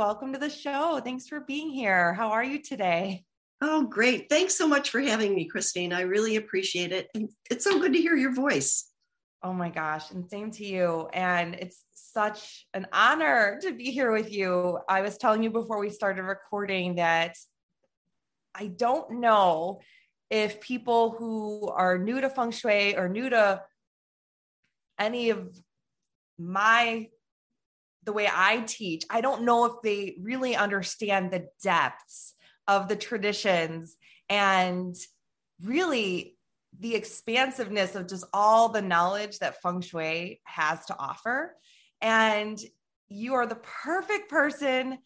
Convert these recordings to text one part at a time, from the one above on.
Welcome to the show. Thanks for being here. How are you today? Oh, great. Thanks so much for having me, Christine. I really appreciate it. And it's so good to hear your voice. Oh my gosh. And same to you. And it's such an honor to be here with you. I was telling you before we started recording that I don't know if people who are new to feng shui or new to any of my the way I teach, I don't know if they really understand the depths of the traditions and really the expansiveness of just all the knowledge that feng shui has to offer. And you are the perfect person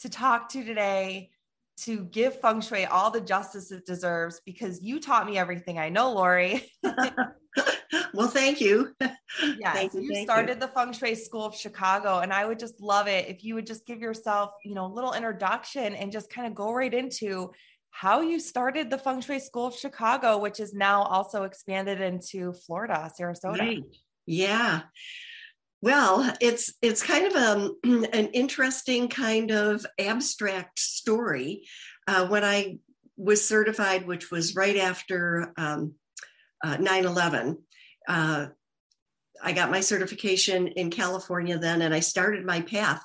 to talk to today to give feng shui all the justice it deserves because you taught me everything I know, Laurie. well, thank you. Yes, thank you, you thank started you. the Feng Shui School of Chicago, and I would just love it if you would just give yourself, you know, a little introduction and just kind of go right into how you started the Feng Shui School of Chicago, which is now also expanded into Florida, Sarasota. Right. Yeah. Well, it's it's kind of a, an interesting kind of abstract story. Uh, when I was certified, which was right after um, uh, 9/11, uh, I got my certification in California then, and I started my path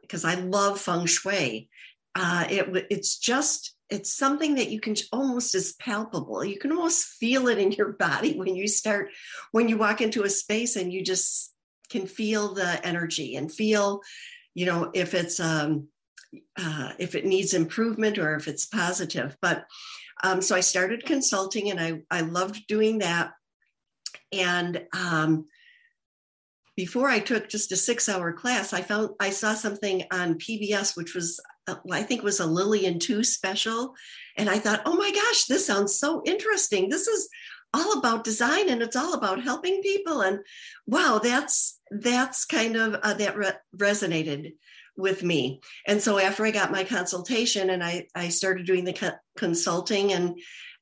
because I love feng shui. Uh, it, it's just it's something that you can almost as palpable. You can almost feel it in your body when you start when you walk into a space and you just can feel the energy and feel, you know, if it's um, uh, if it needs improvement or if it's positive. But um, so I started consulting, and I I loved doing that. And um, before I took just a six hour class, I found I saw something on PBS, which was uh, I think was a Lillian Too special, and I thought, oh my gosh, this sounds so interesting. This is all about design and it's all about helping people. And wow that's that's kind of uh, that re- resonated with me. And so after i got my consultation and i i started doing the co- consulting and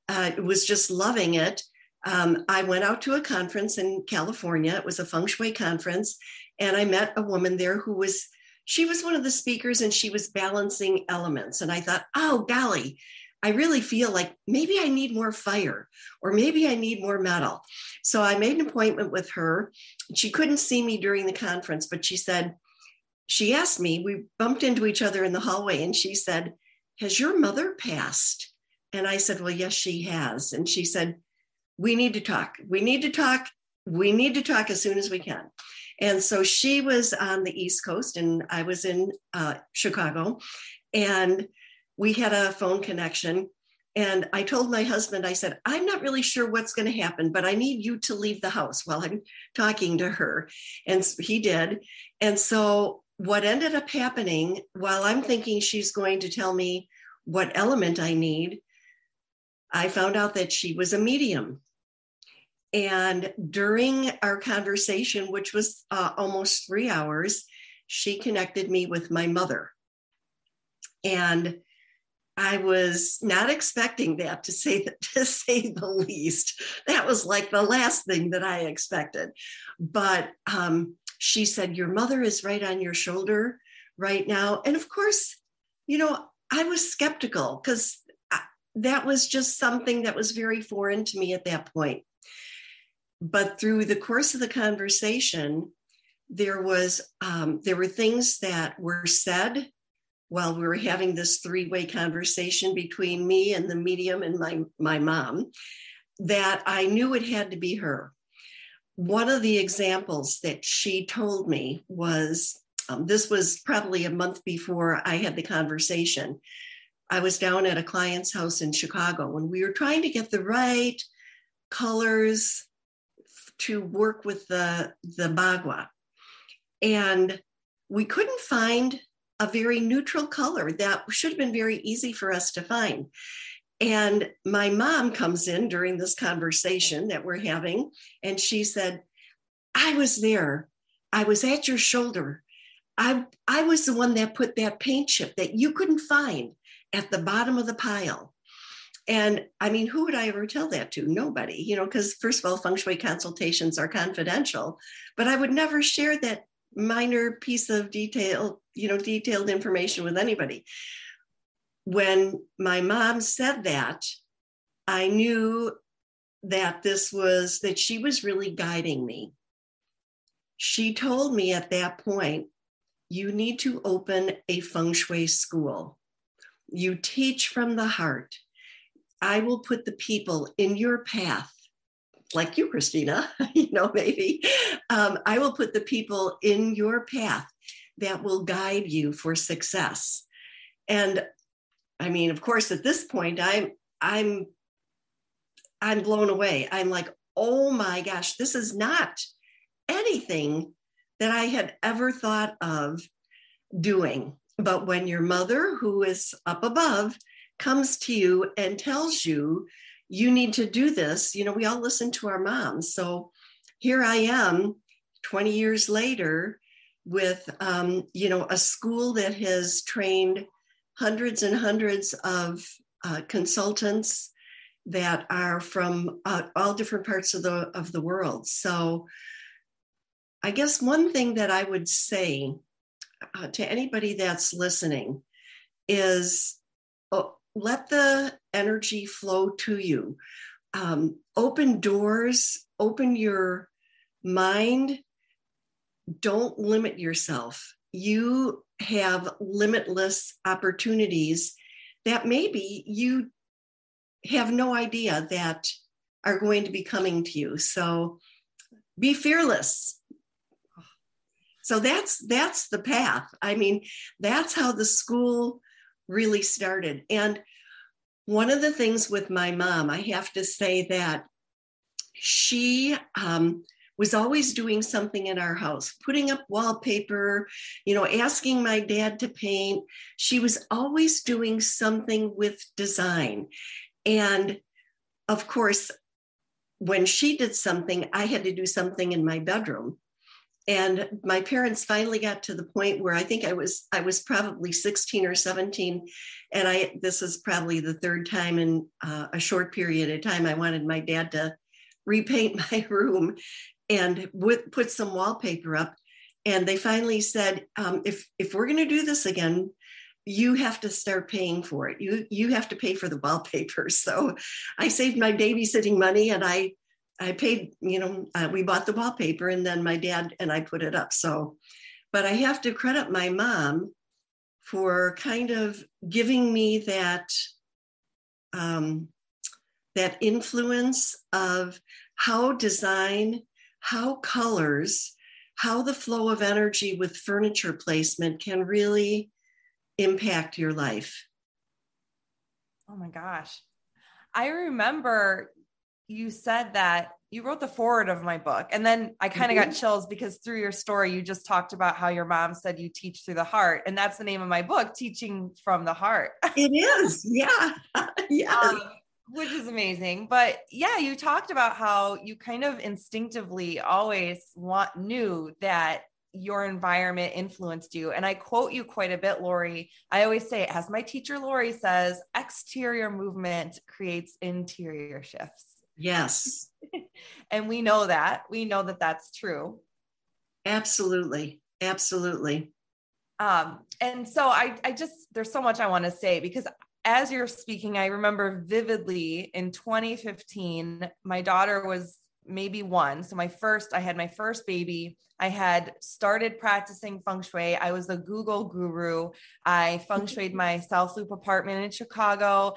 uh, was just loving it um, i went out to a conference in california it was a feng shui conference and i met a woman there who was she was one of the speakers and she was balancing elements and i thought oh golly I really feel like maybe I need more fire or maybe I need more metal. So I made an appointment with her. She couldn't see me during the conference, but she said, she asked me, we bumped into each other in the hallway, and she said, Has your mother passed? And I said, Well, yes, she has. And she said, We need to talk. We need to talk. We need to talk as soon as we can. And so she was on the East Coast, and I was in uh, Chicago. And we had a phone connection. And I told my husband, I said, I'm not really sure what's going to happen, but I need you to leave the house while I'm talking to her. And he did. And so, what ended up happening while I'm thinking she's going to tell me what element I need, I found out that she was a medium. And during our conversation, which was uh, almost three hours, she connected me with my mother. And I was not expecting that to say to say the least. That was like the last thing that I expected. But um, she said, "Your mother is right on your shoulder right now," and of course, you know, I was skeptical because that was just something that was very foreign to me at that point. But through the course of the conversation, there was um, there were things that were said while we were having this three-way conversation between me and the medium and my my mom that I knew it had to be her. One of the examples that she told me was um, this was probably a month before I had the conversation. I was down at a client's house in Chicago and we were trying to get the right colors to work with the, the bagua. And we couldn't find a very neutral color that should have been very easy for us to find. And my mom comes in during this conversation that we're having, and she said, I was there. I was at your shoulder. I, I was the one that put that paint chip that you couldn't find at the bottom of the pile. And I mean, who would I ever tell that to? Nobody, you know, because first of all, feng shui consultations are confidential, but I would never share that minor piece of detail, you know, detailed information with anybody. When my mom said that, I knew that this was that she was really guiding me. She told me at that point, you need to open a feng shui school. You teach from the heart. I will put the people in your path like you, Kristina, you know, maybe, um, I will put the people in your path that will guide you for success. And I mean, of course, at this point, I'm, I'm, I'm blown away. I'm like, oh my gosh, this is not anything that I had ever thought of doing. But when your mother, who is up above, comes to you and tells you you need to do this. You know, we all listen to our moms. So here I am 20 years later with, um, you know, a school that has trained hundreds and hundreds of uh, consultants that are from uh, all different parts of the of the world. So I guess one thing that I would say uh, to anybody that's listening is let the energy flow to you. Um, open doors, open your mind. Don't limit yourself. You have limitless opportunities that maybe you have no idea that are going to be coming to you. So be fearless. So that's that's the path. I mean, that's how the school really started. And one of the things with my mom, I have to say that she um, was always doing something in our house, putting up wallpaper, you know, asking my dad to paint. She was always doing something with design. And of course, when she did something, I had to do something in my bedroom and my parents finally got to the point where i think i was i was probably 16 or 17 and i this is probably the third time in uh, a short period of time i wanted my dad to repaint my room and put some wallpaper up. And they finally said um, if if we're going to do this again you have to start paying for it. You you have to pay for the wallpaper. So i saved my babysitting money and i I paid, you know, uh, we bought the wallpaper and then my dad and I put it up. So, but I have to credit my mom for kind of giving me that um, that influence of how design, how colors, how the flow of energy with furniture placement can really impact your life. Oh my gosh. I remember you said that you wrote the forward of my book and then i kind of mm-hmm. got chills because through your story you just talked about how your mom said you teach through the heart and that's the name of my book teaching from the heart it is yeah yeah um, which is amazing but yeah you talked about how you kind of instinctively always want knew that your environment influenced you. And I quote you quite a bit, Laurie. I always say, as my teacher Laurie says, exterior movement creates interior shifts. Yes. and we know that. We know that that's true. Absolutely. Absolutely. Um, and so I, I just, there's so much I want to say because as you're speaking, I remember vividly in 2015, my daughter was maybe one. So my first, I had my first baby. I had started practicing feng shui. I was a Google guru. I feng shuied my South Loop apartment in Chicago.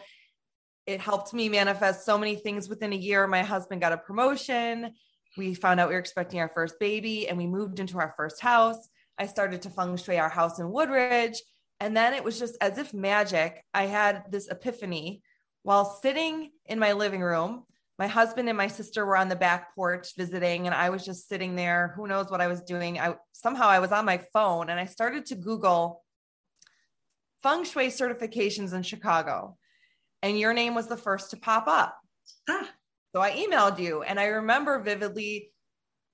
It helped me manifest so many things within a year. My husband got a promotion. We found out we were expecting our first baby and we moved into our first house. I started to feng shui our house in Woodridge. And then it was just as if magic. I had this epiphany while sitting in my living room my husband and my sister were on the back porch visiting and i was just sitting there who knows what i was doing i somehow i was on my phone and i started to google feng shui certifications in chicago and your name was the first to pop up ah. so i emailed you and i remember vividly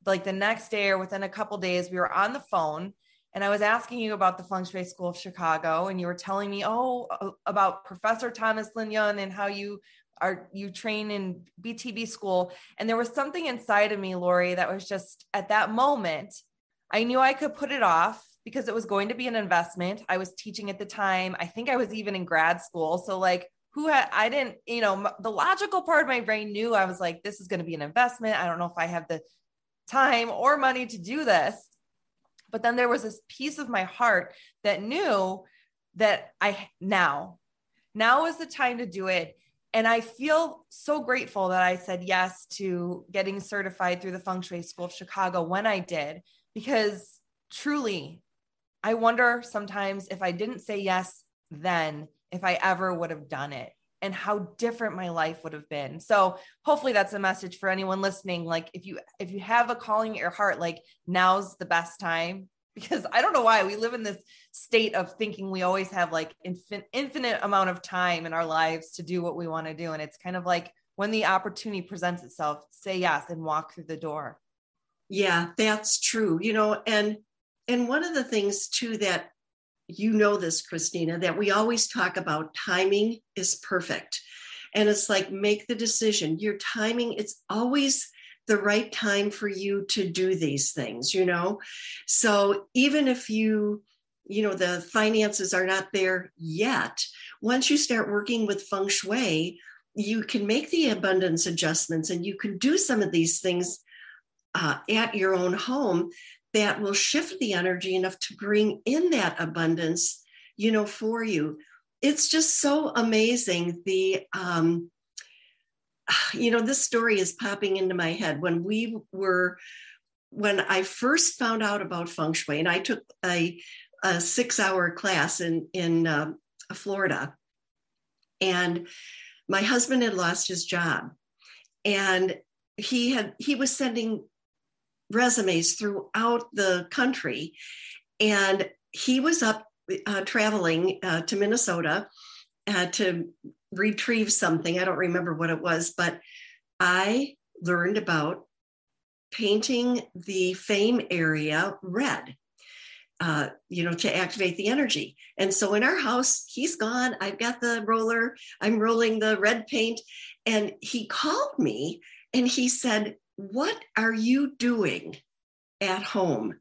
like the next day or within a couple days we were on the phone and I was asking you about the Feng Shui School of Chicago, and you were telling me, oh, about Professor Thomas Lin Yun and how you are you train in BTB school. And there was something inside of me, Laurie, that was just at that moment, I knew I could put it off because it was going to be an investment. I was teaching at the time. I think I was even in grad school. So, like, who had, I didn't, you know, the logical part of my brain knew I was like, this is going to be an investment. I don't know if I have the time or money to do this. But then there was this piece of my heart that knew that I now, now is the time to do it and I feel so grateful that I said yes to getting certified through the Feng Shui School of Chicago when I did, because truly, I wonder sometimes if I didn't say yes then, if I ever would have done it and how different my life would have been. So hopefully that's a message for anyone listening. Like if you if you have a calling at your heart, like now's the best time because I don't know why we live in this state of thinking we always have like infin- infinite amount of time in our lives to do what we want to do. And it's kind of like when the opportunity presents itself, say yes and walk through the door. Yeah, that's true. You know, and and one of the things too that you know this, Kristina, that we always talk about timing is perfect. And it's like make the decision. Your timing, it's always the right time for you to do these things, you know? So even if you, you know, the finances are not there yet, once you start working with feng shui, you can make the abundance adjustments and you can do some of these things uh, at your own home that will shift the energy enough to bring in that abundance, you know, for you. It's just so amazing the um, you know, this story is popping into my head. When we were, when I first found out about feng shui, and I took a, a six hour class in, in uh, Florida, and my husband had lost his job. And he had he was sending resumes throughout the country and he was up uh, traveling uh, to minnesota uh, to retrieve something. I don't remember what it was, but I learned about painting the fame area red. Uh, you know, to activate the energy. And so in our house, he's gone. I've got the roller, I'm rolling the red paint. And he called me and he said, What are you doing at home?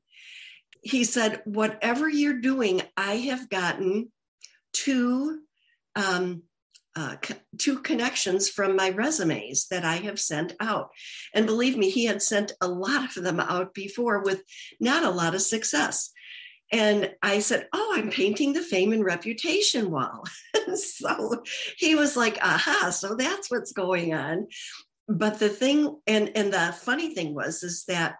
He said, Whatever you're doing, I have gotten two um, uh, two connections from my resumes that I have sent out. And believe me, he had sent a lot of them out before with not a lot of success. And I said, Oh, I'm painting the fame and reputation wall. so he was like, Aha, so that's what's going on. But the thing, and, and the funny thing was, is that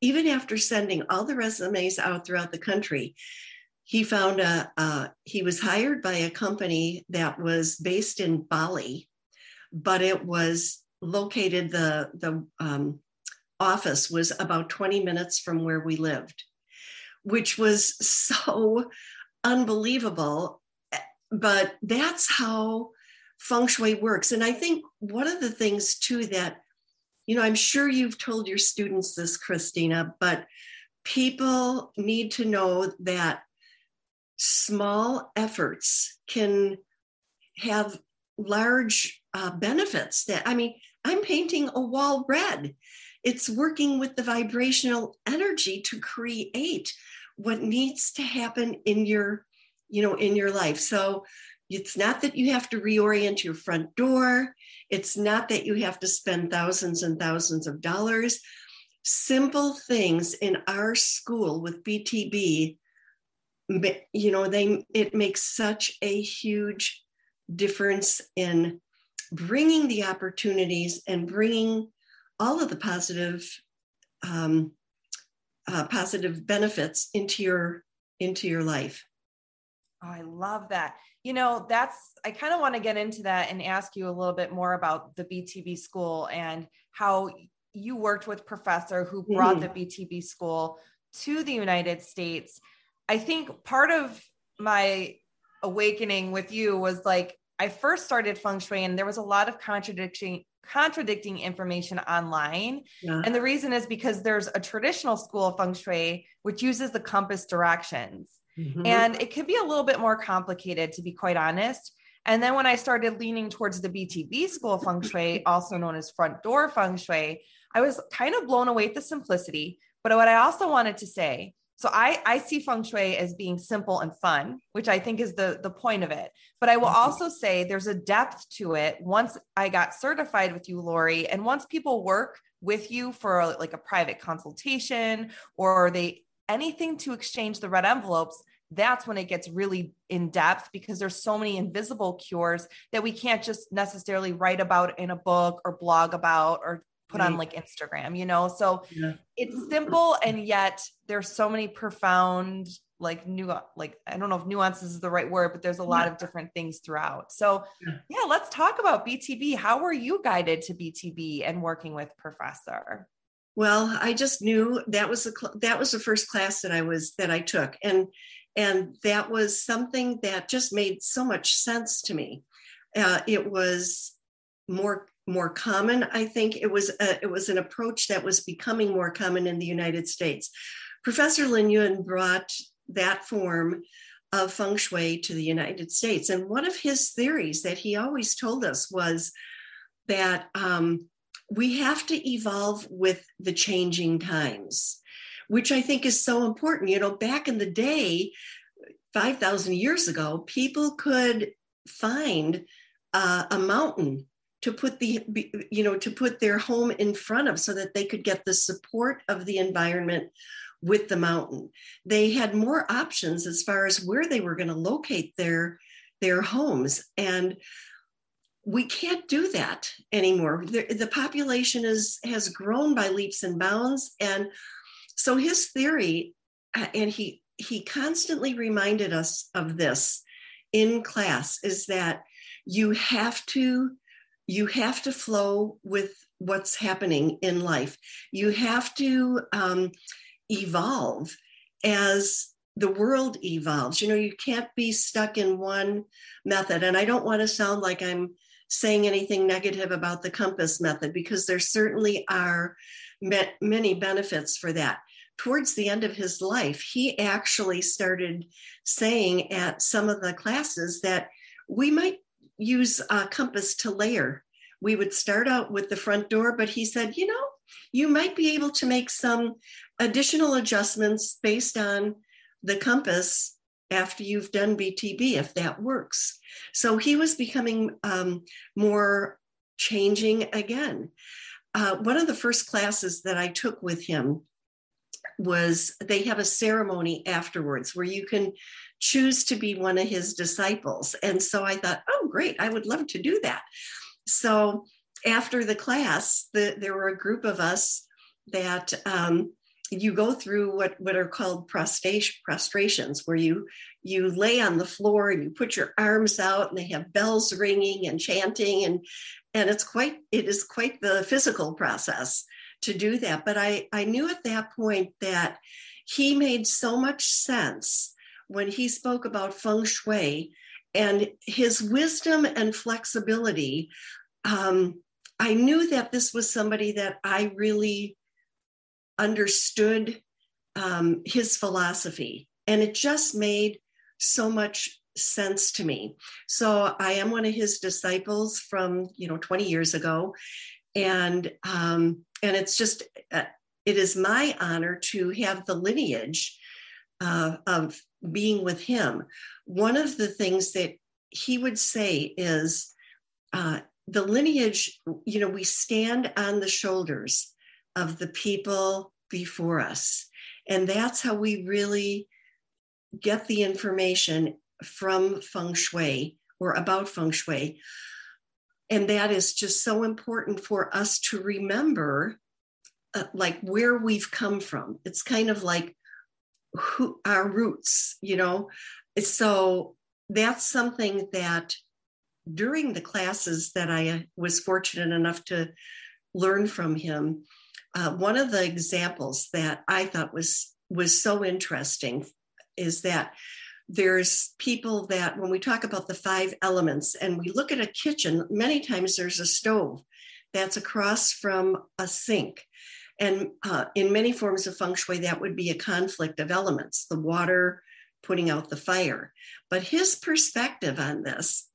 even after sending all the resumes out throughout the country, he found a uh, he was hired by a company that was based in Bali, but it was located the the um, office was about 20 minutes from where we lived, which was so unbelievable. But that's how feng shui works. And I think one of the things too that, you know, I'm sure you've told your students this, Kristina, but people need to know that small efforts can have large uh, benefits that i mean i'm painting a wall red it's working with the vibrational energy to create what needs to happen in your you know in your life so it's not that you have to reorient your front door. It's not that you have to spend thousands and thousands of dollars. Simple things in our school with BTB, you know, they it makes such a huge difference in bringing the opportunities and bringing all of the positive um, uh, positive benefits into your into your life. Oh, I love that. You know, that's I kind of want to get into that and ask you a little bit more about the BTB school and how you worked with professor who brought mm-hmm. the BTB school to the United States. I think part of my awakening with you was like I first started feng shui and there was a lot of contradiction contradicting information online. Yeah. And the reason is because there's a traditional school of feng shui which uses the compass directions. Mm-hmm. And it could be a little bit more complicated to be quite honest. And then when I started leaning towards the BTB school of feng shui, also known as front door feng shui, I was kind of blown away at the simplicity. But what I also wanted to say so I, I see feng shui as being simple and fun, which I think is the, the point of it. But I will mm-hmm. also say there's a depth to it once I got certified with you, Laurie. And once people work with you for like a private consultation or they anything to exchange the red envelopes, that's when it gets really in depth because there's so many invisible cures that we can't just necessarily write about in a book or blog about or put on like Instagram, you know? So yeah. it's simple and yet there's so many profound like new like I don't know if nuances is the right word, but there's a lot yeah. of different things throughout. So yeah. yeah, let's talk about BTB. How were you guided to BTB and working with professor? Well, I just knew that was the cl- that was the first class that I was that I took and and that was something that just made so much sense to me. Uh, it was more more common. I think it was a, it was an approach that was becoming more common in the United States. Professor Lin Yun brought that form of feng shui to the United States, and one of his theories that he always told us was that um, we have to evolve with the changing times, which I think is so important. You know, back in the day, five thousand years ago, people could find uh, a mountain to put the you know to put their home in front of so that they could get the support of the environment with the mountain they had more options as far as where they were going to locate their their homes and we can't do that anymore the, the population is has grown by leaps and bounds and so his theory uh, and he he constantly reminded us of this in class is that you have to you have to flow with what's happening in life. You have to um, evolve as the world evolves. You know, you can't be stuck in one method. And I don't want to sound like I'm saying anything negative about the compass method because there certainly are many benefits for that. Towards the end of his life, he actually started saying at some of the classes that we might use a compass to layer. We would start out with the front door, but he said, you know, you might be able to make some additional adjustments based on the compass after you've done BTB, if that works. So he was becoming um, more changing again. Uh, one of the first classes that I took with him was they have a ceremony afterwards where you can choose to be one of his disciples. And so I thought, oh, great, I would love to do that. So after the class, the, there were a group of us that um, you go through what, what are called prostration, prostrations, where you you lay on the floor and you put your arms out, and they have bells ringing and chanting, and and it's quite it is quite the physical process to do that. But I I knew at that point that he made so much sense when he spoke about feng shui and his wisdom and flexibility. Um, I knew that this was somebody that I really understood um, his philosophy, and it just made so much sense to me. So I am one of his disciples from you know 20 years ago, and um, and it's just uh, it is my honor to have the lineage uh, of being with him. One of the things that he would say is uh, the lineage, you know, we stand on the shoulders of the people before us. And that's how we really get the information from feng shui or about feng shui. And that is just so important for us to remember, uh, like where we've come from. It's kind of like who our roots, you know. So that's something that during the classes that I was fortunate enough to learn from him, uh, one of the examples that I thought was was so interesting is that there's people that when we talk about the five elements and we look at a kitchen, many times there's a stove that's across from a sink. And uh, in many forms of feng shui, that would be a conflict of elements the water putting out the fire. But his perspective on this,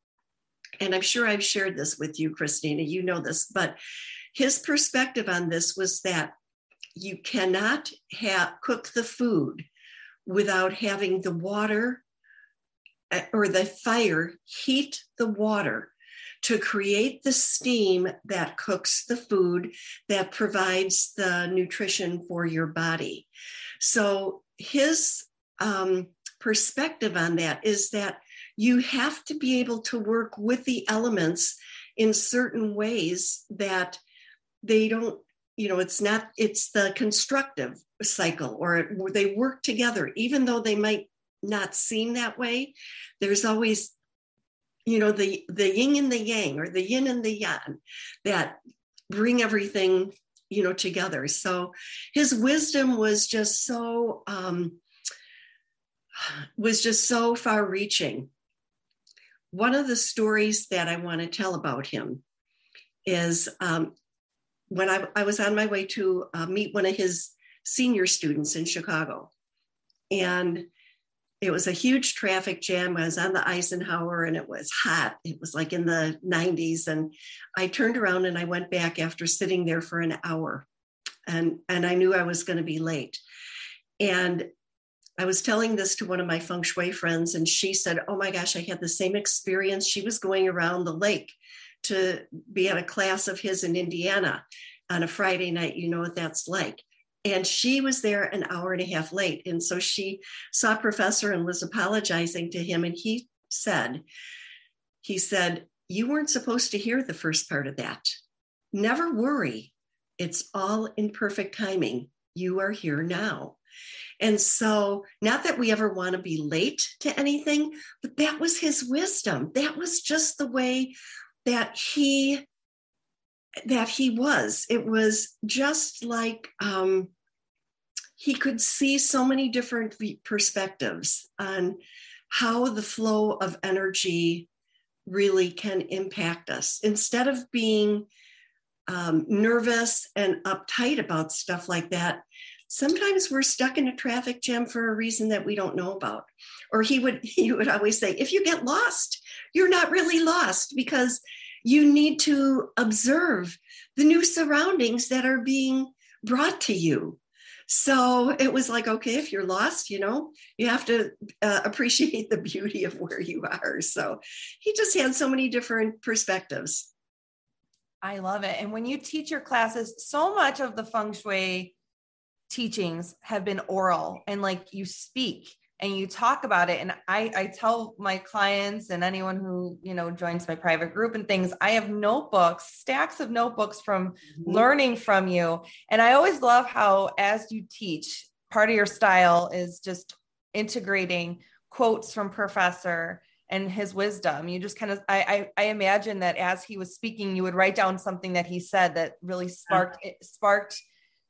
and I'm sure I've shared this with you, Kristina, you know this, but his perspective on this was that you cannot cook the food without having the water uh, or the fire heat the water to create the steam that cooks the food that provides the nutrition for your body. So his um, perspective on that is that you have to be able to work with the elements in certain ways that they don't you know it's not it's the constructive cycle or they work together even though they might not seem that way there's always you know the the yin and the yang or the yin and the yang that bring everything you know together. So his wisdom was just so um was just so far reaching one of the stories that i want to tell about him is um, when I, I, was on my way to uh, meet one of his senior students in Chicago. And it was a huge traffic jam. I was on the Eisenhower and it was hot. It was like in the 90s. And I turned around and I went back after sitting there for an hour. And, and I knew I was going to be late. And I was telling this to one of my feng shui friends, and she said, Oh my gosh, I had the same experience. She was going around the lake to be at a class of his in Indiana on a Friday night. You know what that's like. And she was there an hour and a half late. And so she saw professor and was apologizing to him. And he said, he said, you weren't supposed to hear the first part of that. Never worry. It's all in perfect timing. You are here now. And so, not that we ever want to be late to anything, but that was his wisdom. That was just the way that he that he was. It was just like um, he could see so many different perspectives on how the flow of energy really can impact us. Instead of being um, nervous and uptight about stuff like that sometimes we're stuck in a traffic jam for a reason that we don't know about. Or he would he would always say if you get lost you're not really lost because you need to observe the new surroundings that are being brought to you. So it was like okay if you're lost you know you have to uh, appreciate the beauty of where you are. So he just had so many different perspectives. I love it. And when you teach your classes, so much of the feng shui teachings have been oral and like you speak and you talk about it and I, I tell my clients and anyone who you know joins my private group and things i have notebooks stacks of notebooks from mm-hmm. learning from you. And i always love how as you teach part of your style is just integrating quotes from professor and his wisdom. You just kind of I, I, I imagine that as he was speaking you would write down something that he said that really sparked it sparked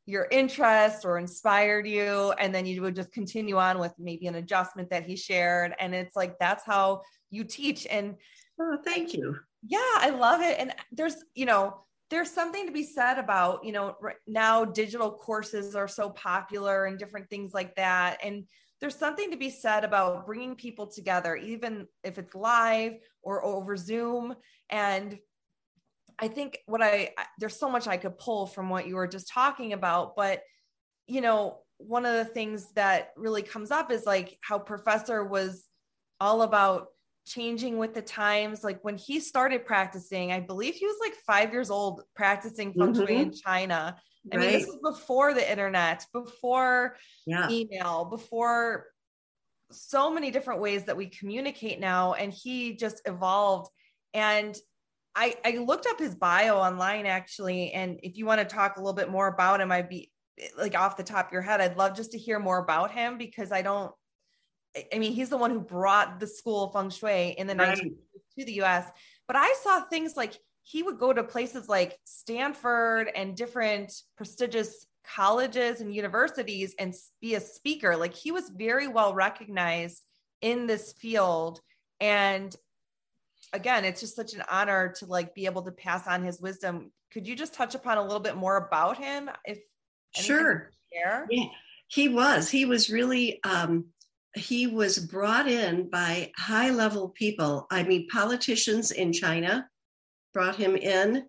your interest or inspired you and then you would just continue on with maybe an adjustment that he shared. And it's like that's how you teach. And oh, thank you. Yeah i love it. And there's you know there's something to be said about you know now digital courses are so popular and different things like that. And there's something to be said about bringing people together even if it's live or over zoom. And I think what I there's so much I could pull from what you were just talking about, but you know, one of the things that really comes up is like how professor was all about changing with the times. Like when he started practicing, I believe he was like five years old practicing feng shui mm-hmm. in China. I right. mean, this was before the internet, before yeah. email, before so many different ways that we communicate now. And he just evolved. And I, I looked up his bio online actually. And if you want to talk a little bit more about him, I'd be like off the top of your head, I'd love just to hear more about him because I don't, I mean, he's the one who brought the school of feng shui in the right. 19th to the US. But I saw things like he would go to places like Stanford and different prestigious colleges and universities and be a speaker. Like he was very well recognized in this field. And again, it's just such an honor to like be able to pass on his wisdom. Could you just touch upon a little bit more about him? If sure. Yeah, he was. He was really um he was brought in by high level people. I mean, politicians in China brought him in.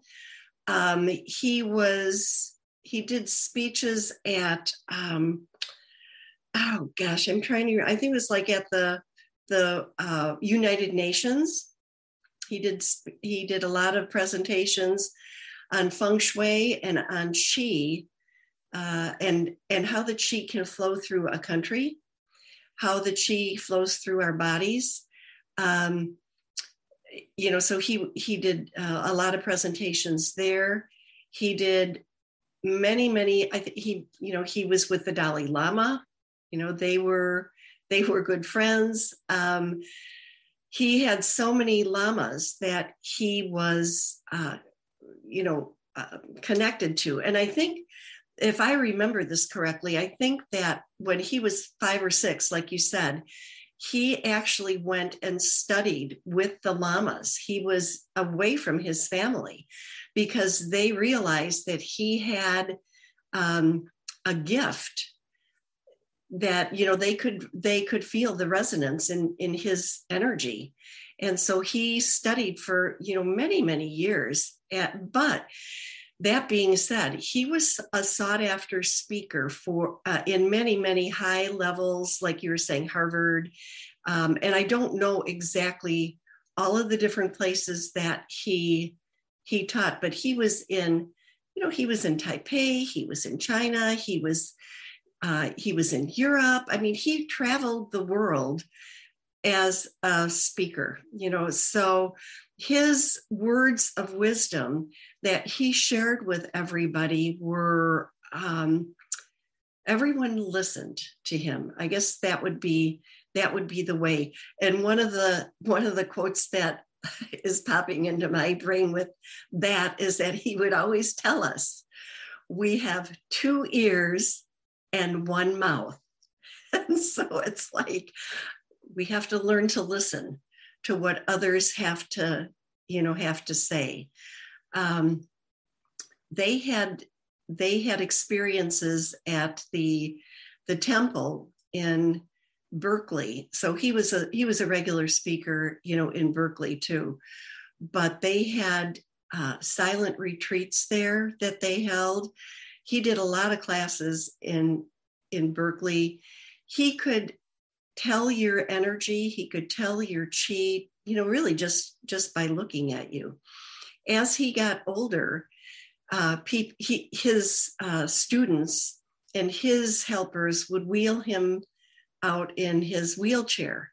Um, he was he did speeches at um, oh gosh, I'm trying to. I think it was like at the the uh, United Nations. He did he did a lot of presentations on feng shui and on qi, uh, and and how the qi can flow through a country, how the qi flows through our bodies. Um, you know, so he he did uh, a lot of presentations there. He did many many. I think he you know he was with the Dalai Lama. You know, they were they were good friends. Um, he had so many lamas that he was uh, you know uh, connected to, and I think if I remember this correctly, I think that when he was five or six, like you said, he actually went and studied with the lamas. He was away from his family because they realized that he had um, a gift that you know they could they could feel the resonance in in his energy and so he studied for you know many many years at, but that being said, he was a sought after speaker for uh, in many, many high levels, like you were saying, Harvard. Um, and I don't know exactly all of the different places that he he taught, but he was in, you know, he was in Taipei, he was in China, he was uh, he was in Europe. I mean, he traveled the world as a speaker, you know. So his words of wisdom that he shared with everybody were um, everyone listened to him i guess that would be that would be the way and one of the one of the quotes that is popping into my brain with that is that he would always tell us we have two ears and one mouth and so it's like we have to learn to listen to what others have to you know have to say um, they had they had experiences at the the temple in Berkeley. So he was a he was a regular speaker, you know, in Berkeley too. But they had uh, silent retreats there that they held. He did a lot of classes in in Berkeley. He could tell your energy. He could tell your chi. You know, really just just by looking at you. As he got older, uh, he, his uh, students and his helpers would wheel him out in his wheelchair,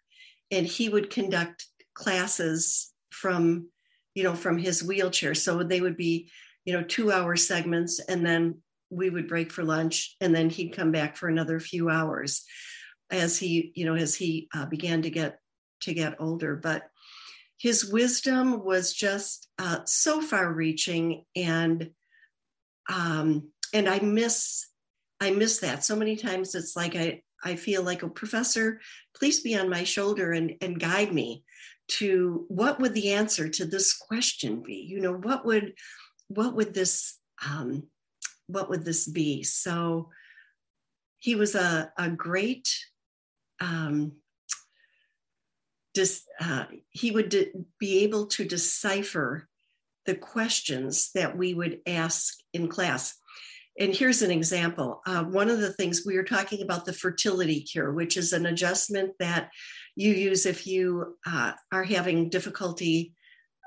and he would conduct classes from, you know, from his wheelchair. So they would be, you know, two-hour segments, and then we would break for lunch, and then he'd come back for another few hours, as he, you know, as he uh, began to get to get older. But his wisdom was just uh, so far-reaching and um, and I miss I miss that so many times. It's like I I feel like a oh, professor, please be on my shoulder and and guide me to what would the answer to this question be? You know, what would what would this um, what would this be? So he was a a great um, dis, uh, he would de- be able to decipher the questions that we would ask in class. and here's an example. Uh, one of the things we were talking about the fertility cure, which is an adjustment that you use if you uh, are having difficulty,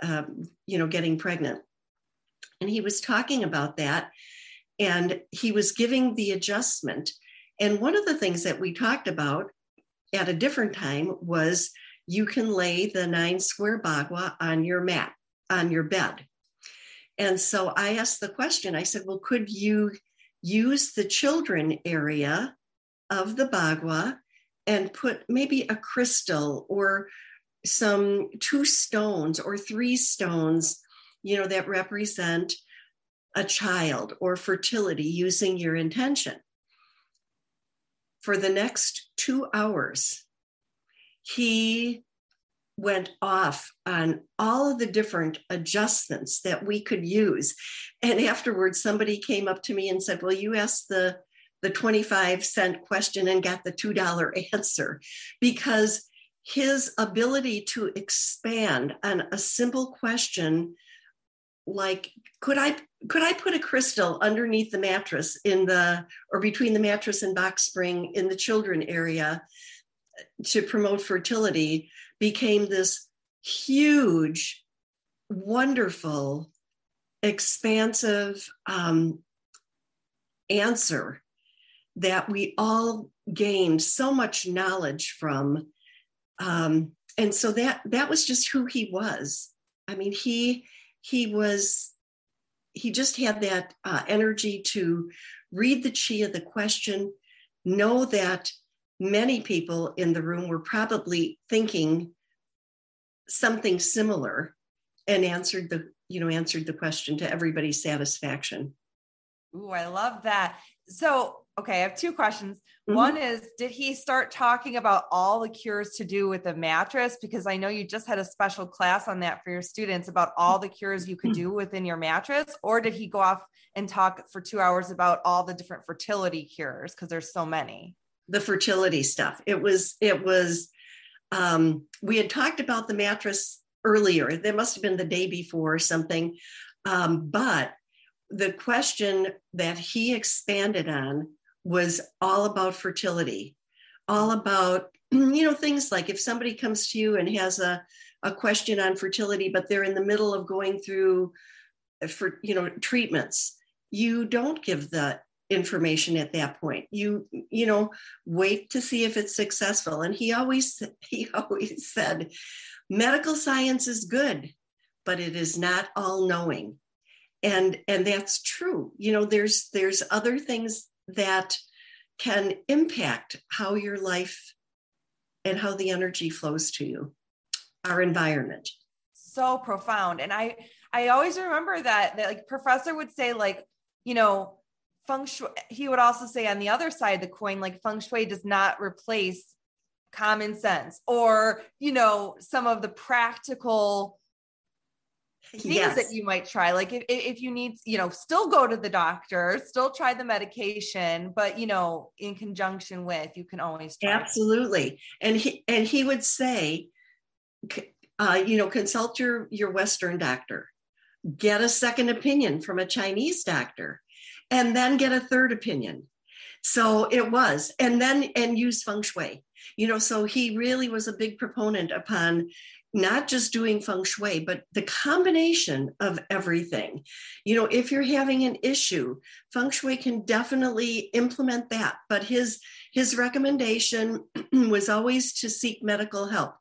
um, you know, getting pregnant. And he was talking about that, and he was giving the adjustment. And one of the things that we talked about at a different time was you can lay the nine square bagua on your mat, on your bed. And so I asked the question I said, well, could you use the children area of the bagua and put maybe a crystal or some two stones or three stones, you know, that represent a child or fertility using your intention? For the next two hours, he went off on all of the different adjustments that we could use. And afterwards, somebody came up to me and said, Well, you asked the, the 25 cent question and got the $2 answer because his ability to expand on a simple question like could i could i put a crystal underneath the mattress in the or between the mattress and box spring in the children area to promote fertility became this huge, wonderful, expansive um, answer that we all gained so much knowledge from. Um, and so that that was just who he was. I mean, he he was he just had that uh, energy to read the chi of the question, know that many people in the room were probably thinking something similar and answered the you know answered the question to everybody's satisfaction Ooh, I love that. So, okay, I have two questions. Mm-hmm. One is Did he start talking about all the cures to do with the mattress? Because I know you just had a special class on that for your students about all the cures you could do within your mattress. Or did he go off and talk for two hours about all the different fertility cures? Because there's so many the fertility stuff. It was, it was, um, we had talked about the mattress earlier. There must have been the day before or something. Um, but the question that he expanded on was all about fertility, all about, you know, things like if somebody comes to you and has a, a question on fertility, but they're in the middle of going through uh, for you know treatments you don't give the information at that point. You you know wait to see if it's successful. And he always he always said medical science is good but it is not all knowing. And and that's true. You know there's there's other things that can impact how your life and how the energy flows to you our environment. So profound. And i i always remember that that like professor would say like you know feng shui he would also say on the other side of the coin like feng shui does not replace common sense or you know some of the practical things yes. that you might try like if, if you need you know still go to the doctor still try the medication but you know in conjunction with you can always try absolutely and he and he would say uh, you know consult your your western doctor get a second opinion from a chinese doctor and then get a third opinion. So it was, and then and use feng shui. You know, so he really was a big proponent upon not just doing feng shui, but the combination of everything. You know, if you're having an issue, feng shui can definitely implement that. But his his recommendation was always to seek medical help.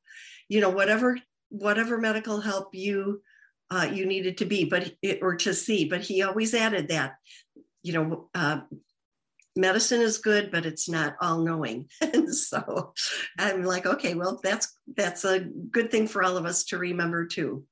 You know, whatever whatever medical help you uh, you needed to be, but or to see. But he always added that you know, uh, medicine is good, but it's not all knowing. and so I'm like, okay, well, that's that's a good thing for all of us to remember too.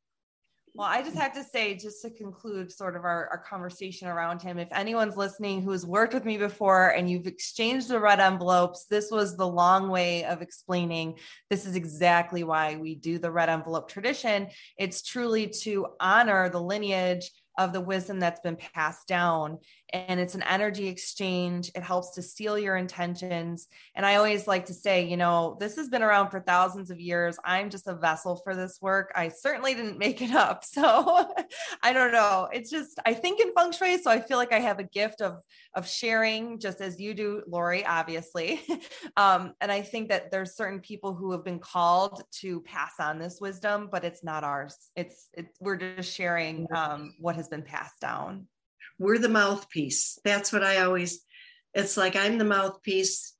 Well, I just have to say, just to conclude sort of our, our conversation around him, if anyone's listening who's worked with me before and you've exchanged the red envelopes, this was the long way of explaining this is exactly why we do the red envelope tradition. It's truly to honor the lineage of the wisdom that's been passed down. And it's an energy exchange. It helps to seal your intentions. And I always like to say, you know, this has been around for thousands of years. I'm just a vessel for this work. I certainly didn't make it up. So I don't know. It's just I think in feng shui, so I feel like I have a gift of of sharing, just as you do, Laurie, obviously. um, and I think that there's certain people who have been called to pass on this wisdom, but it's not ours. It's it's we're just sharing um, what has been passed down. We're the mouthpiece. That's what I always. It's like I'm the mouthpiece.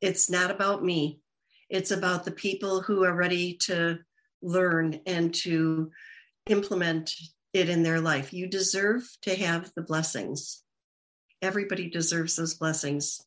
It's not about me. It's about the people who are ready to learn and to implement it in their life. You deserve to have the blessings. Everybody deserves those blessings.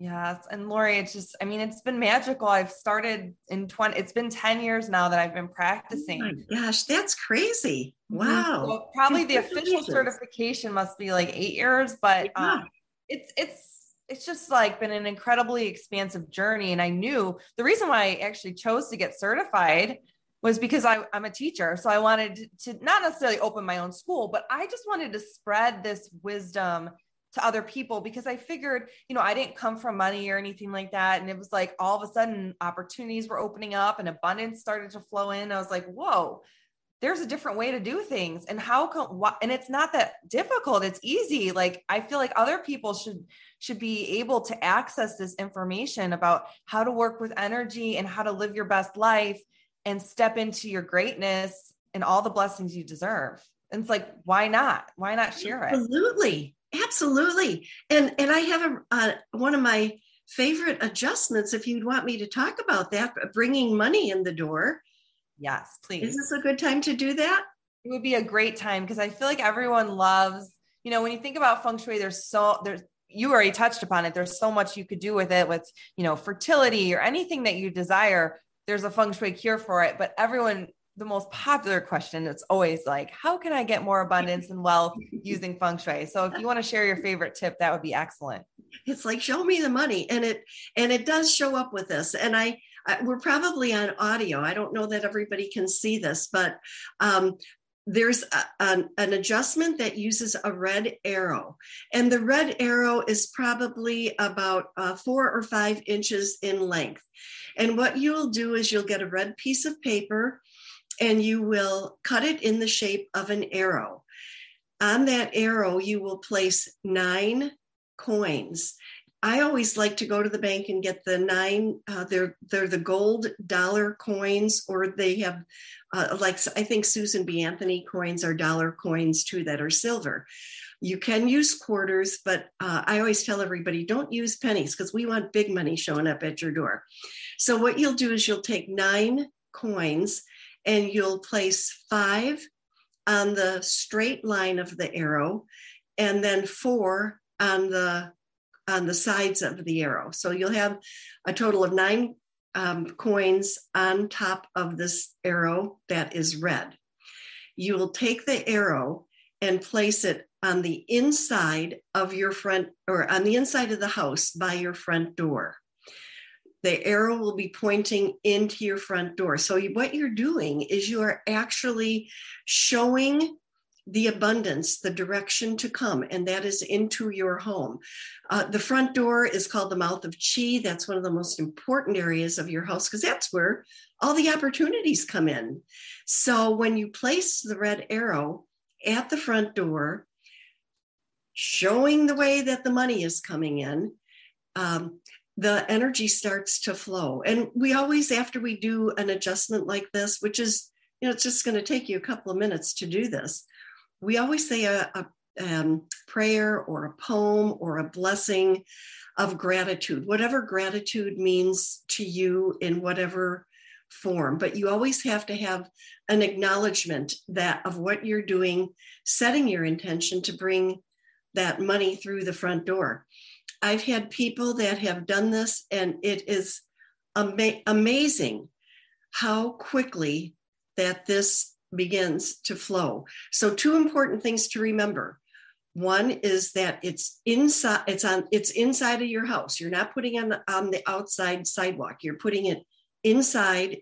Yes. And Laurie, it's just, I mean, it's been magical. I've started in 20, it's been 10 years now that I've been practicing. Oh my gosh, that's crazy. Mm-hmm. Wow. Well, probably the official certification must be like eight years, but yeah. um, it's, it's, it's just like been an incredibly expansive journey. And I knew the reason why I actually chose to get certified was because I, I'm a teacher. So I wanted to not necessarily open my own school, but I just wanted to spread this wisdom to other people because I figured, you know, I didn't come from money or anything like that. And it was like all of a sudden opportunities were opening up and abundance started to flow in. I was like, whoa, there's a different way to do things. And how come, what, and it's not that difficult. It's easy. Like, I feel like other people should, should be able to access this information about how to work with energy and how to live your best life and step into your greatness and all the blessings you deserve. And it's like, why not? Why not share it? Absolutely. Absolutely. And and I have a uh, one of my favorite adjustments if you'd want me to talk about that bringing money in the door. Yes, please. Is this a good time to do that? It would be a great time because I feel like everyone loves, you know, when you think about feng shui there's so there's you already touched upon it. There's so much you could do with it with, you know, fertility or anything that you desire there's a feng shui cure for it, but everyone, the most popular question it's always like, how can I get more abundance and wealth using feng shui? So if you want to share your favorite tip, that would be excellent. It's like show me the money, and it and it does show up with this. And I, I we're probably on audio. I don't know that everybody can see this, but um, there's a, an, an, adjustment that uses a red arrow and the red arrow is probably about uh, four or five inches in length and what you'll do is you'll get a red piece of paper and you will cut it in the shape of an arrow on that arrow you will place nine coins I always like to go to the bank and get the nine. Uh, they're they're the gold dollar coins, or they have uh, like I think Susan B. Anthony coins are dollar coins too that are silver. You can use quarters, but uh, I always tell everybody don't use pennies because we want big money showing up at your door. So what you'll do is you'll take nine coins and you'll place five on the straight line of the arrow, and then four on the on the sides of the arrow. So you'll have a total of nine um, coins on top of this arrow that is red. You will take the arrow and place it on the inside of your front or on the inside of the house by your front door. The arrow will be pointing into your front door. So, what you're doing is you are actually showing the abundance, the direction to come, and that is into your home. Uh, the front door is called the mouth of chi. That's one of the most important areas of your house because that's where all the opportunities come in. So when you place the red arrow at the front door, showing the way that the money is coming in, um, the energy starts to flow. And we always, after we do an adjustment like this, which is, you know, it's just going to take you a couple of minutes to do this we always say a, a um, prayer or a poem or a blessing of gratitude, whatever gratitude means to you in whatever form. But you always have to have an acknowledgement that of what you're doing, setting your intention to bring that money through the front door. I've had people that have done this, and it is ama- amazing how quickly that this begins to flow. So two important things to remember. One is that it's inside it's on it's inside of your house. You're not putting on the, on the outside sidewalk. You're putting it inside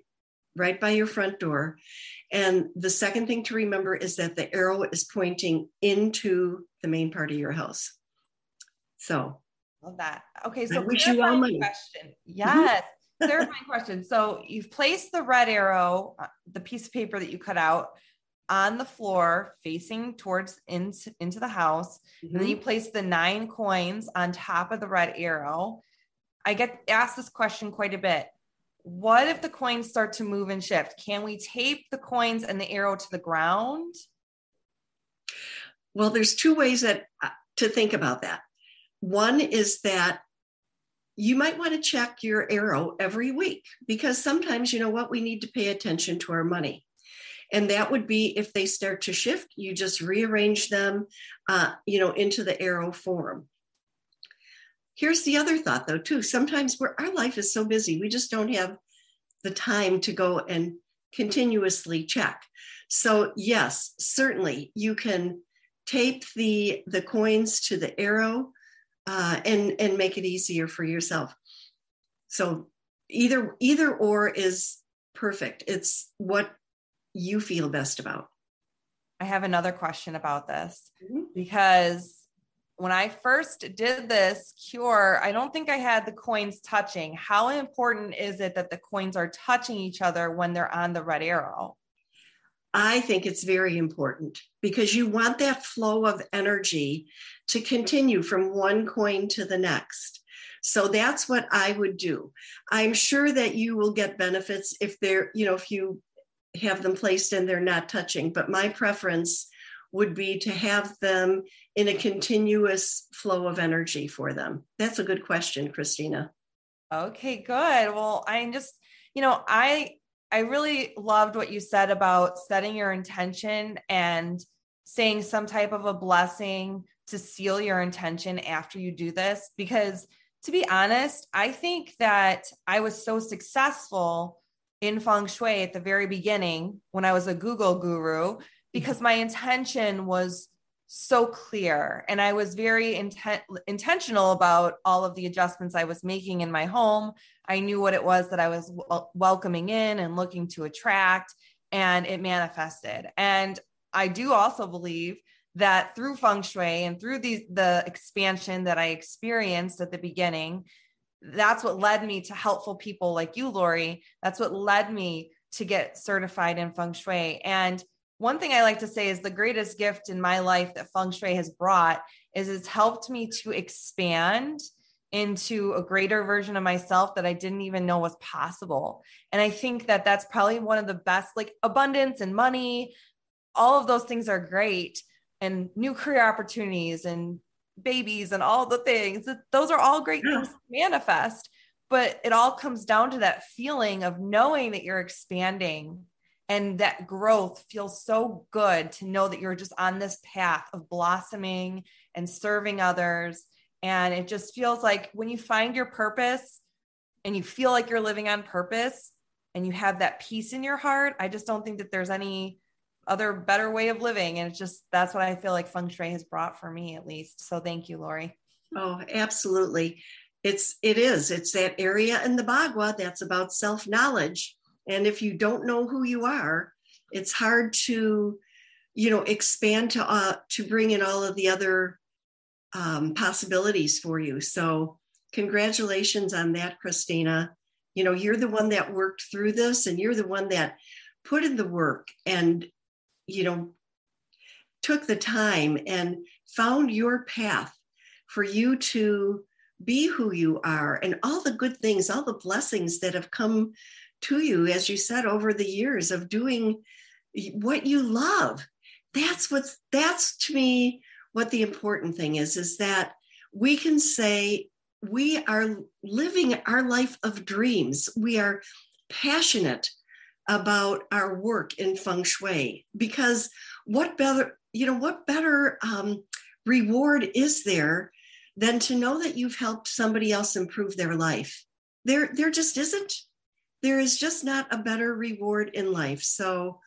right by your front door. And the second thing to remember is that the arrow is pointing into the main part of your house. So love that. Okay, so wish you all money. Question. Yes clarifying question. So you've placed the red arrow, uh, the piece of paper that you cut out, on the floor facing towards into, into the house. Mm-hmm. And then you mm-hmm. place the nine coins on top of the red arrow. I get asked this question quite a bit. What if the coins start to move and shift? Can we tape the coins and the arrow to the ground? Well, there's two ways that uh, to think about that. One is that you might want to check your arrow every week because sometimes you know what we need to pay attention to our money. And that would be if they start to shift you just rearrange them uh, you know into the arrow form. Here's the other thought though too. Sometimes where our life is so busy we just don't have the time to go and continuously check. So yes certainly you can tape the the coins to the arrow uh, and and make it easier for yourself so either either or is perfect it's what you feel best about. I have another question about this mm-hmm. because when I first did this cure, I don't think I had the coins touching. How important is it that the coins are touching each other when they're on the red arrow? I think it's very important because you want that flow of energy to continue from one coin to the next. So that's what I would do. I'm sure that you will get benefits if they're, you know, if you have them placed and they're not touching. But my preference would be to have them in a continuous flow of energy for them. That's a good question, Kristina. Okay, good. Well, I'm just, you know, I I really loved what you said about setting your intention and saying some type of a blessing to seal your intention after you do this because to be honest, I think that I was so successful in feng shui at the very beginning when I was a Google guru mm-hmm. because my intention was so clear and I was very intent- intentional about all of the adjustments I was making in my home. I knew what it was that I was w- uh, welcoming in and looking to attract and it manifested. And I do also believe that through feng shui and through the expansion that I experienced at the beginning that's what led me to helpful people like you, Laurie. That's what led me to get certified in feng shui. And one thing I like to say is the greatest gift in my life that feng shui has brought is it's helped me to expand into a greater version of myself that I didn't even know was possible. And I think that that's probably one of the best, like abundance and money, all of those things are great, and new career opportunities and babies and all the things. Those are all great yeah. things to manifest. But it all comes down to that feeling of knowing that you're expanding and that growth feels so good to know that you're just on this path of blossoming and serving others. And it just feels like when you find your purpose and you feel like you're living on purpose and you have that peace in your heart, I just don't think that there's any other better way of living. And it's just that's what I feel like feng shui has brought for me at least. So thank you, Laurie. Oh, absolutely. It's it is. It's that area in the Bagua that's about self-knowledge. And if you don't know who you are, it's hard to, you know, expand to uh, to bring in all of the other um, possibilities for you. So congratulations on that, Kristina. You know, you're the one that worked through this and you're the one that put in the work and you know, took the time and found your path for you to be who you are and all the good things, all the blessings that have come to you, as you said, over the years of doing what you love. That's what's, that's to me what the important thing is, is that we can say we are living our life of dreams. We are passionate about our work in feng shui because what better you know what better um, reward is there than to know that you've helped somebody else improve their life there there just isn't there is just not a better reward in life. So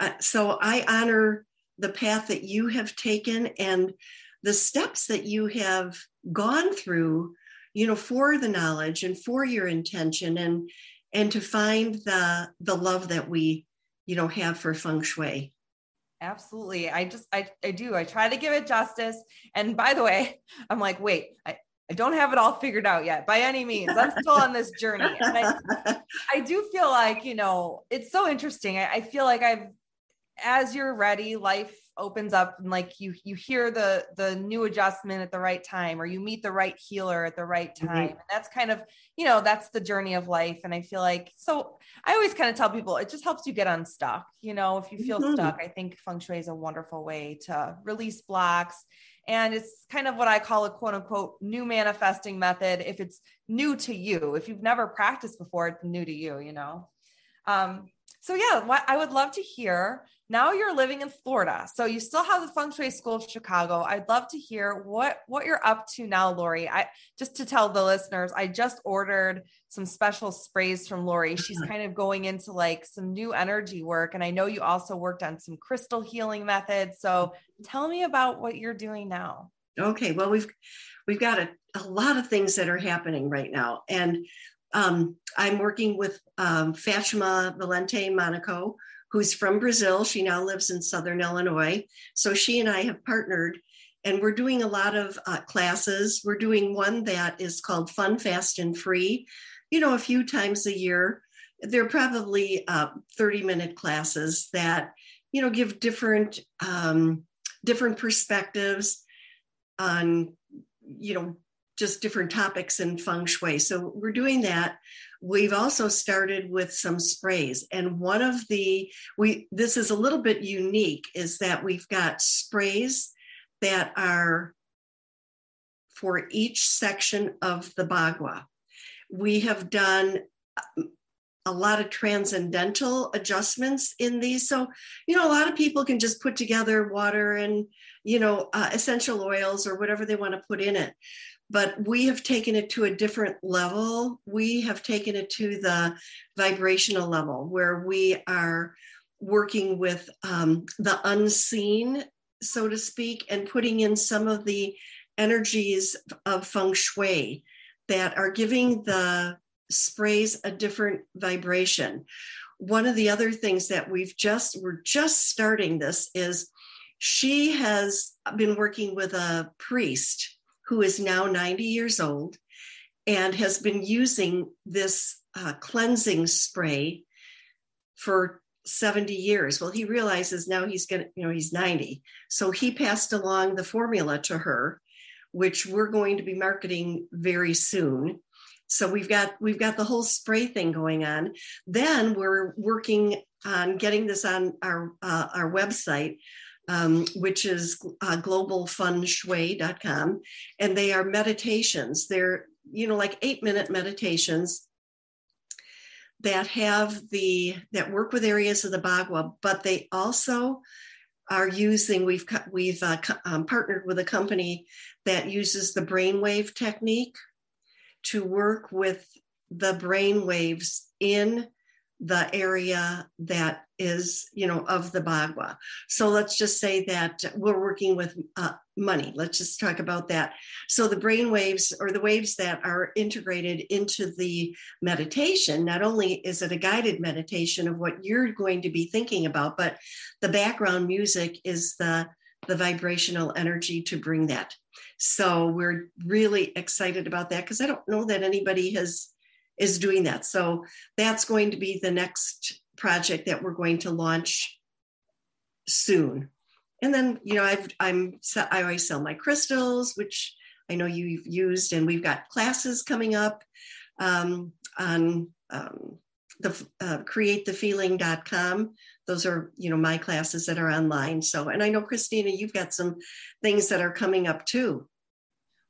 uh, so i honor the path that you have taken and the steps that you have gone through you know for the knowledge and for your intention and and to find the the love that we you know have for feng shui. Absolutely. I just i, I do. I try to give it justice. And by the way i'm like wait I, I don't have it all figured out yet by any means. I'm still on this journey. And I, I do feel like, you know, it's so interesting. I, I feel like I've as you're ready, life opens up and like you you hear the the new adjustment at the right time or you meet the right healer at the right mm-hmm. time. Mm-hmm. And that's kind of, you know, that's the journey of life. And I feel like so I always kind of tell people it just helps you get unstuck. You know, if you feel mm-hmm. stuck, I think feng shui is a wonderful way to release blocks. And it's kind of what I call a quote unquote new manifesting method. If it's new to you, if you've never practiced before, it's new to you, you know? Um, so yeah, what I would love to hear now you're living in Florida. So you still have the Feng Shui School of Chicago. I'd love to hear what what you're up to now, Laurie. I just to tell the listeners, I just ordered some special sprays from Laurie. She's kind of going into like some new energy work. And I know you also worked on some crystal healing methods. So tell me about what you're doing now. Okay. Well, we've we've got a, a lot of things that are happening right now. And um, I'm working with um, Fatima Valente Monaco, who's from Brazil. She now lives in Southern Illinois. So she and I have partnered and we're doing a lot of uh, classes. We're doing one that is called Fun, Fast, and Free, you know, a few times a year. They're probably uh, 30 minute classes that, you know, give different, um, different perspectives on, you know, just different topics in feng shui. So we're doing that. We've also started with some sprays. And one of the we this is a little bit unique is that we've got sprays that are for each section of the bagua. We have done a lot of transcendental adjustments in these. So, you know, a lot of people can just put together water and, you know, uh, essential oils or whatever they want to put in it but we have taken it to a different level. We have taken it to the vibrational level where we are working with um, the unseen, so to speak, and putting in some of the energies of feng shui that are giving the sprays a different vibration. One of the other things that we've just, we're just starting this is she has been working with a priest who is now 90 years old and has been using this uh, cleansing spray for 70 years. Well, he realizes now he's going to, you know, he's 90. So he passed along the formula to her, which we're going to be marketing very soon. So we've got we've got the whole spray thing going on. Then we're working on getting this on our uh, our website um, which is uh, globalfunshui.com. And they are meditations. They're, you know, like eight minute meditations that have the, that work with areas of the Bagua, but they also are using, we've, we've uh, um, partnered with a company that uses the brainwave technique to work with the brain waves in the area that is you know of the bagua. So let's just say that we're working with uh, money. Let's just talk about that. So the brain waves or the waves that are integrated into the meditation not only is it a guided meditation of what you're going to be thinking about but the background music is the the vibrational energy to bring that. So we're really excited about that because i don't know that anybody has is doing that. So that's going to be the next project that we're going to launch soon. And then, you know, I've, I'm, I always sell my crystals, which I know you've used, and we've got classes coming up um, on um, the uh, createthefeeling.com. Those are, you know, my classes that are online. So, and I know Kristina, you've got some things that are coming up too.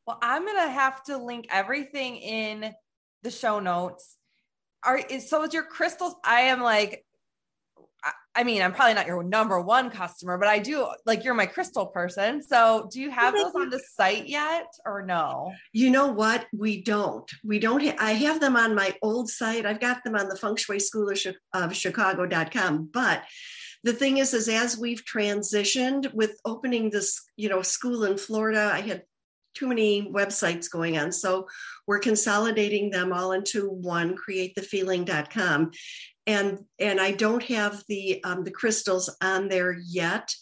Well, I'm going to have to link everything in the show notes. Are is so is your crystals? I am like, I mean, I'm probably not your number one customer, but I do like you're my crystal person. So, do you have those on the site yet or no? You know what? We don't. We don't. Ha- I have them on my old site. I've got them on the Feng Shui School of, of Chicago.com. But the thing is, is as we've transitioned with opening this, you know, school in Florida, I had too many websites going on. So we're consolidating them all into one, createthefeeling.com. And, and I don't have the, um, the crystals on there yet.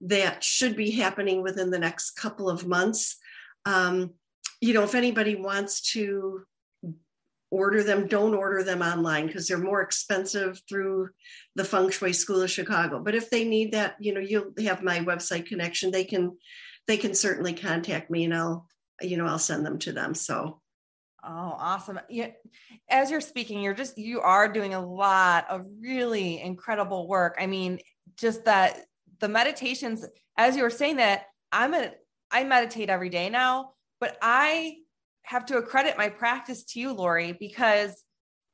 That should be happening within the next couple of months. Um, you know, if anybody wants to order them, don't order them online because they're more expensive through the Feng Shui School of Chicago. But if they need that, you know, you'll have my website connection. They can they can certainly contact me and I'll, you know, I'll send them to them. So Oh, awesome. Yeah. As you're speaking, you're just, you are doing a lot of really incredible work. I mean, just that the meditations, as you were saying that, I'm a, I meditate every day now, but I have to accredit my practice to you, Laurie, because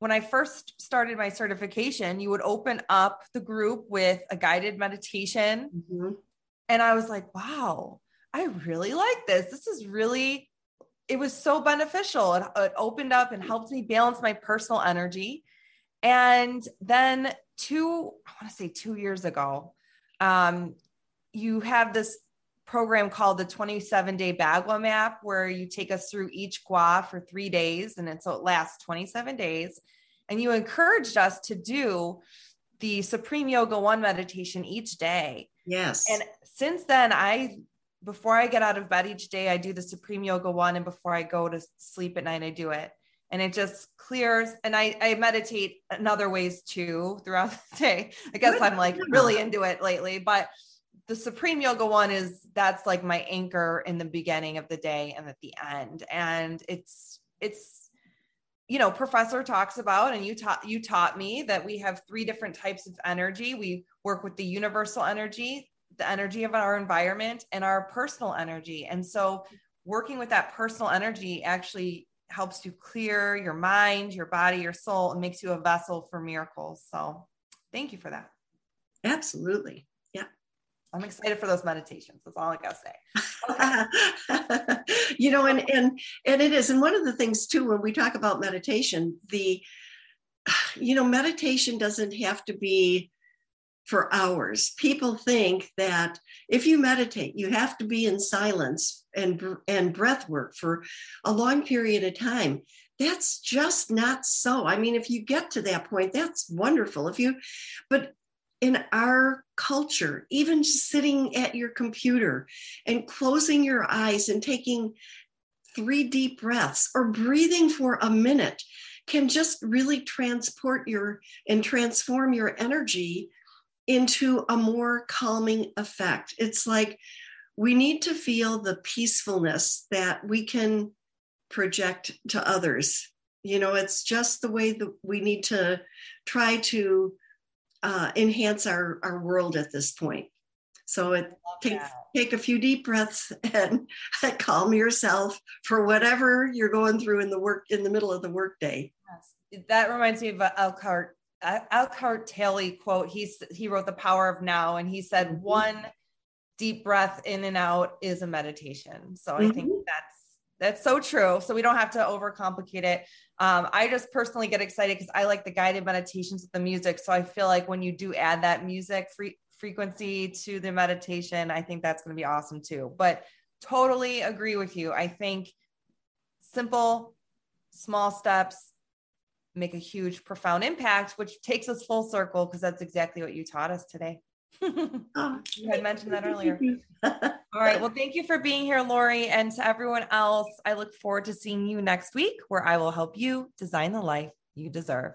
when I first started my certification, you would open up the group with a guided meditation. Mm-hmm. And I was like, wow, I really like this. This is really, it was so beneficial. It, it opened up and helped me balance my personal energy. And then two, I want to say two years ago, um, you have this program called the 27 day Bagua map, where you take us through each gua for three days. And then so it lasts 27 days. And you encouraged us to do the Supreme Yoga One meditation each day. Yes. And since then, I, before I get out of bed each day, I do the Supreme Yoga One. And before I go to sleep at night, I do it. And it just clears. And I, I meditate in other ways too throughout the day. I guess I'm like really into it lately, but the supreme yoga one is that's like my anchor in the beginning of the day and at the end and it's it's you know professor talks about and you taught you taught me that we have three different types of energy we work with the universal energy the energy of our environment and our personal energy and so working with that personal energy actually helps to clear your mind your body your soul and makes you a vessel for miracles so thank you for that absolutely Yeah. I'm excited for those meditations. That's all I gotta say. you know, and and and it is, and one of the things too, when we talk about meditation, the you know, meditation doesn't have to be for hours. People think that if you meditate, you have to be in silence and and breath work for a long period of time. That's just not so. I mean, if you get to that point, that's wonderful. If you, but in our culture, even just sitting at your computer and closing your eyes and taking three deep breaths or breathing for a minute can just really transport your and transform your energy into a more calming effect. It's like we need to feel the peacefulness that we can project to others. You know, it's just the way that we need to try to uh, enhance our, our world at this point. So it take take a few deep breaths and calm yourself for whatever you're going through in the work in the middle of the workday. Yes. That reminds me of Eckhart Eckhart Tolle quote. He's he wrote The Power of Now, and he said mm-hmm. one deep breath in and out is a meditation. So mm-hmm. I think mm-hmm. that's that's so true. So we don't have to overcomplicate it. Um, I just personally get excited because I like the guided meditations with the music. So I feel like when you do add that music free, frequency to the meditation, I think that's going to be awesome too. But totally agree with you. I think simple, small steps make a huge, profound impact, which takes us full circle because that's exactly what you taught us today. oh, you had mentioned that earlier. All right. Well, thank you for being here, Laurie. And to everyone else, I look forward to seeing you next week where I will help you design the life you deserve.